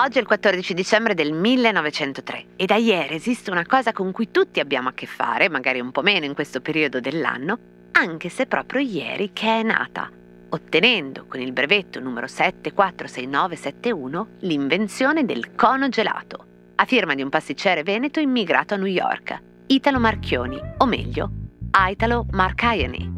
Oggi è il 14 dicembre del 1903 e da ieri esiste una cosa con cui tutti abbiamo a che fare, magari un po' meno in questo periodo dell'anno, anche se proprio ieri che è nata, ottenendo con il brevetto numero 746971 l'invenzione del cono gelato, a firma di un pasticcere veneto immigrato a New York, Italo Marchioni, o meglio, Italo Marcaiani.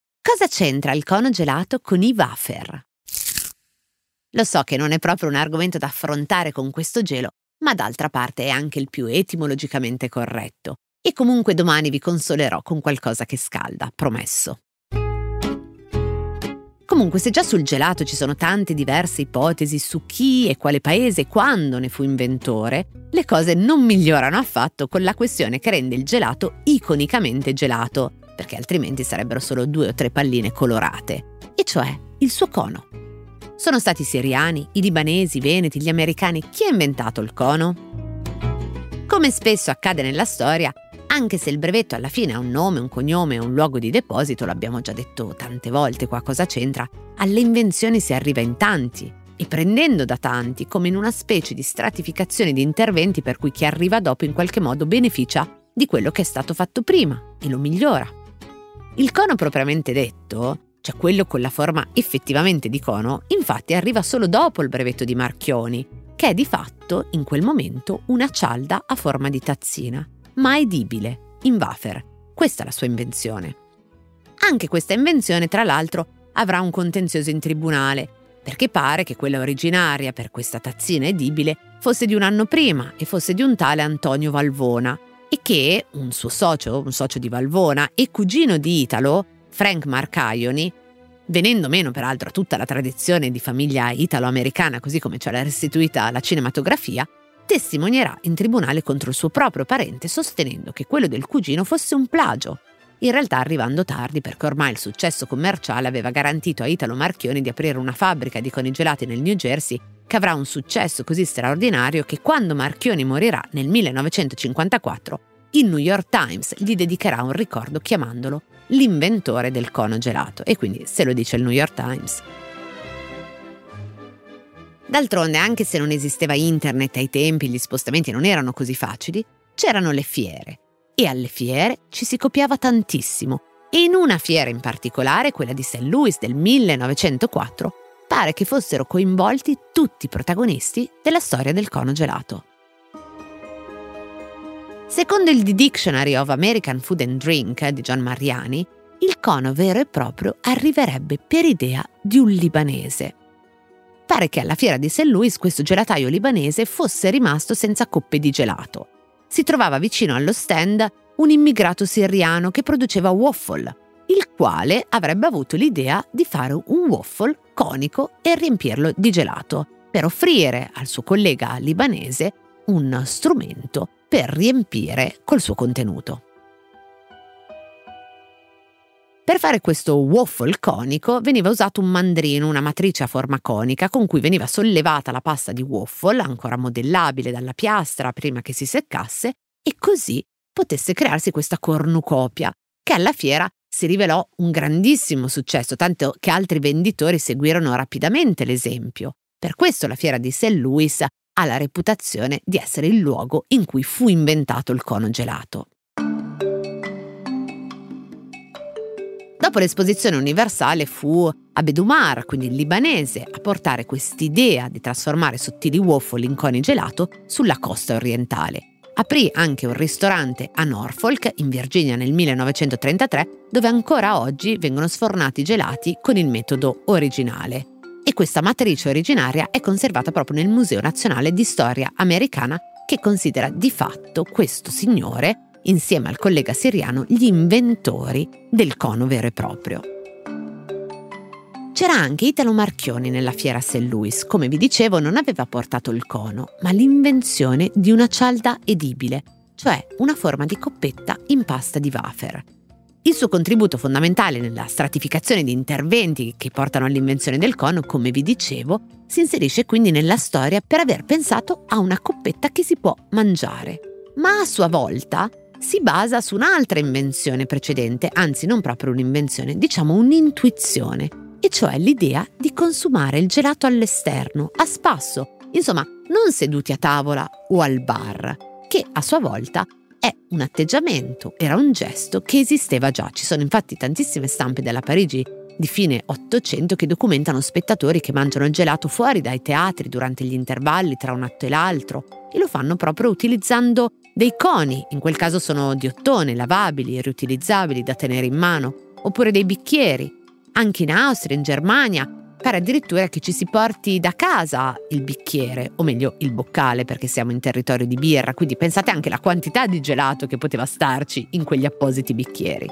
Cosa c'entra il cono gelato con i wafer? Lo so che non è proprio un argomento da affrontare con questo gelo, ma d'altra parte è anche il più etimologicamente corretto. E comunque domani vi consolerò con qualcosa che scalda, promesso. Comunque, se già sul gelato ci sono tante diverse ipotesi su chi e quale paese e quando ne fu inventore, le cose non migliorano affatto con la questione che rende il gelato iconicamente gelato, perché altrimenti sarebbero solo due o tre palline colorate, e cioè il suo cono. Sono stati i siriani, i libanesi, i veneti, gli americani. Chi ha inventato il cono? Come spesso accade nella storia, anche se il brevetto alla fine ha un nome, un cognome e un luogo di deposito, l'abbiamo già detto tante volte qua cosa c'entra, alle invenzioni si arriva in tanti e prendendo da tanti come in una specie di stratificazione di interventi per cui chi arriva dopo in qualche modo beneficia di quello che è stato fatto prima e lo migliora. Il cono propriamente detto, cioè quello con la forma effettivamente di cono, infatti arriva solo dopo il brevetto di Marchioni, che è di fatto, in quel momento, una cialda a forma di tazzina, ma edibile, in wafer. Questa è la sua invenzione. Anche questa invenzione, tra l'altro, avrà un contenzioso in tribunale, perché pare che quella originaria per questa tazzina edibile fosse di un anno prima e fosse di un tale Antonio Valvona, e che un suo socio, un socio di Valvona e cugino di Italo, Frank Marcaioni, venendo meno peraltro a tutta la tradizione di famiglia italo-americana così come ce l'ha restituita la cinematografia, testimonierà in tribunale contro il suo proprio parente sostenendo che quello del cugino fosse un plagio, in realtà arrivando tardi perché ormai il successo commerciale aveva garantito a Italo Marchioni di aprire una fabbrica di conigelati nel New Jersey che avrà un successo così straordinario che quando Marchioni morirà nel 1954, il New York Times gli dedicherà un ricordo chiamandolo l'inventore del cono gelato e quindi se lo dice il New York Times. D'altronde, anche se non esisteva internet ai tempi, gli spostamenti non erano così facili, c'erano le fiere e alle fiere ci si copiava tantissimo e in una fiera in particolare, quella di St. Louis del 1904, pare che fossero coinvolti tutti i protagonisti della storia del cono gelato. Secondo il The Dictionary of American Food and Drink di John Mariani, il cono vero e proprio arriverebbe per idea di un libanese. Pare che alla fiera di St. Louis questo gelataio libanese fosse rimasto senza coppe di gelato. Si trovava vicino allo stand un immigrato siriano che produceva waffle, il quale avrebbe avuto l'idea di fare un waffle conico e riempirlo di gelato, per offrire al suo collega libanese un strumento per riempire col suo contenuto. Per fare questo waffle conico veniva usato un mandrino, una matrice a forma conica con cui veniva sollevata la pasta di waffle, ancora modellabile dalla piastra prima che si seccasse, e così potesse crearsi questa cornucopia, che alla fiera si rivelò un grandissimo successo, tanto che altri venditori seguirono rapidamente l'esempio. Per questo la fiera di St. Louis ha la reputazione di essere il luogo in cui fu inventato il cono gelato. Dopo l'esposizione universale fu Abedumar, quindi il libanese, a portare quest'idea di trasformare sottili waffle in coni gelato sulla costa orientale. Aprì anche un ristorante a Norfolk, in Virginia, nel 1933, dove ancora oggi vengono sfornati gelati con il metodo originale. E questa matrice originaria è conservata proprio nel Museo Nazionale di Storia Americana che considera di fatto questo signore, insieme al collega siriano, gli inventori del cono vero e proprio. C'era anche Italo Marchioni nella fiera St. Louis. Come vi dicevo, non aveva portato il cono, ma l'invenzione di una cialda edibile, cioè una forma di coppetta in pasta di wafer. Il suo contributo fondamentale nella stratificazione di interventi che portano all'invenzione del cono, come vi dicevo, si inserisce quindi nella storia per aver pensato a una coppetta che si può mangiare. Ma a sua volta si basa su un'altra invenzione precedente, anzi non proprio un'invenzione, diciamo un'intuizione, e cioè l'idea di consumare il gelato all'esterno, a spasso, insomma non seduti a tavola o al bar, che a sua volta è un atteggiamento, era un gesto che esisteva già. Ci sono infatti tantissime stampe della Parigi di fine Ottocento che documentano spettatori che mangiano il gelato fuori dai teatri durante gli intervalli tra un atto e l'altro e lo fanno proprio utilizzando dei coni, in quel caso sono di ottone, lavabili, riutilizzabili da tenere in mano, oppure dei bicchieri anche in Austria, in Germania, pare addirittura che ci si porti da casa il bicchiere, o meglio il boccale perché siamo in territorio di birra, quindi pensate anche alla quantità di gelato che poteva starci in quegli appositi bicchieri.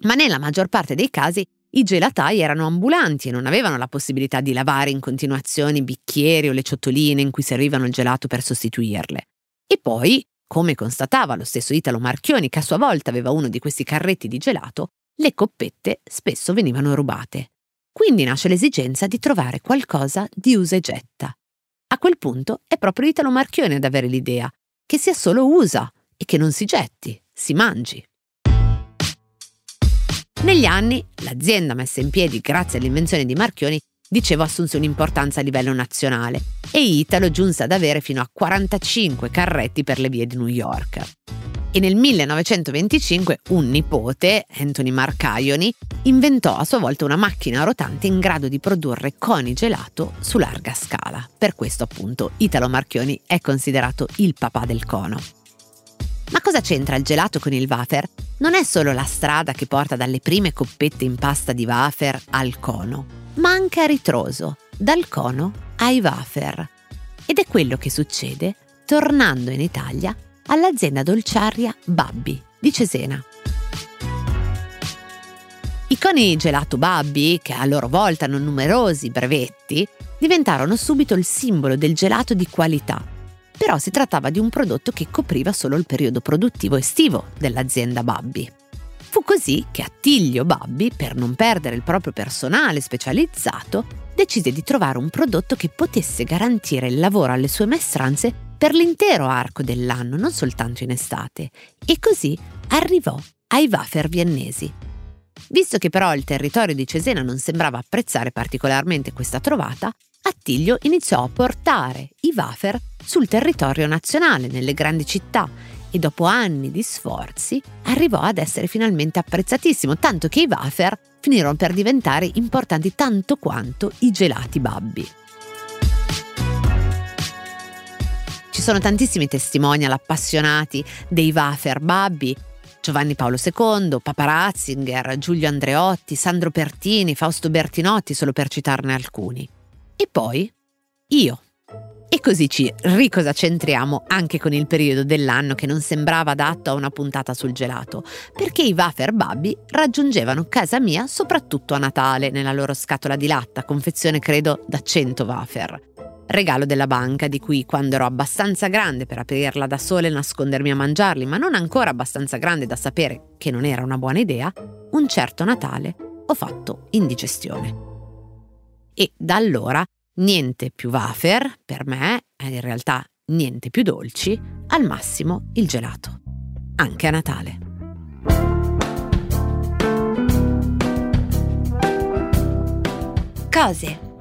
Ma nella maggior parte dei casi i gelatai erano ambulanti e non avevano la possibilità di lavare in continuazione i bicchieri o le ciotoline in cui servivano il gelato per sostituirle. E poi, come constatava lo stesso Italo Marchioni, che a sua volta aveva uno di questi carretti di gelato, le coppette spesso venivano rubate. Quindi nasce l'esigenza di trovare qualcosa di usa e getta. A quel punto è proprio Italo Marchione ad avere l'idea, che sia solo usa e che non si getti, si mangi. Negli anni l'azienda messa in piedi grazie all'invenzione di Marchioni dicevo assunse un'importanza a livello nazionale e Italo giunse ad avere fino a 45 carretti per le vie di New York e nel 1925 un nipote, Anthony Marcaioni, inventò a sua volta una macchina rotante in grado di produrre coni gelato su larga scala. Per questo appunto Italo Marchioni è considerato il papà del cono. Ma cosa c'entra il gelato con il wafer? Non è solo la strada che porta dalle prime coppette in pasta di wafer al cono, ma anche a ritroso, dal cono ai wafer. Ed è quello che succede tornando in Italia all'azienda dolciaria Babbi di Cesena. I coni gelato Babbi, che a loro volta hanno numerosi brevetti, diventarono subito il simbolo del gelato di qualità. Però si trattava di un prodotto che copriva solo il periodo produttivo estivo dell'azienda Babbi. Fu così che Attilio Babbi, per non perdere il proprio personale specializzato, decise di trovare un prodotto che potesse garantire il lavoro alle sue maestranze per l'intero arco dell'anno, non soltanto in estate, e così arrivò ai wafer viennesi. Visto che però il territorio di Cesena non sembrava apprezzare particolarmente questa trovata, Attilio iniziò a portare i wafer sul territorio nazionale, nelle grandi città, e dopo anni di sforzi arrivò ad essere finalmente apprezzatissimo, tanto che i wafer finirono per diventare importanti tanto quanto i gelati babbi. Sono tantissimi testimonial appassionati dei Wafer Babbi, Giovanni Paolo II, Papa Ratzinger, Giulio Andreotti, Sandro Pertini, Fausto Bertinotti, solo per citarne alcuni. E poi io. E così ci ricosacentriamo anche con il periodo dell'anno che non sembrava adatto a una puntata sul gelato, perché i wafer babbi raggiungevano casa mia soprattutto a Natale nella loro scatola di latta, confezione credo da 100 wafer regalo della banca di cui quando ero abbastanza grande per aprirla da sola e nascondermi a mangiarli, ma non ancora abbastanza grande da sapere che non era una buona idea, un certo Natale ho fatto indigestione. E da allora niente più wafer per me, e in realtà niente più dolci, al massimo il gelato. Anche a Natale. Cose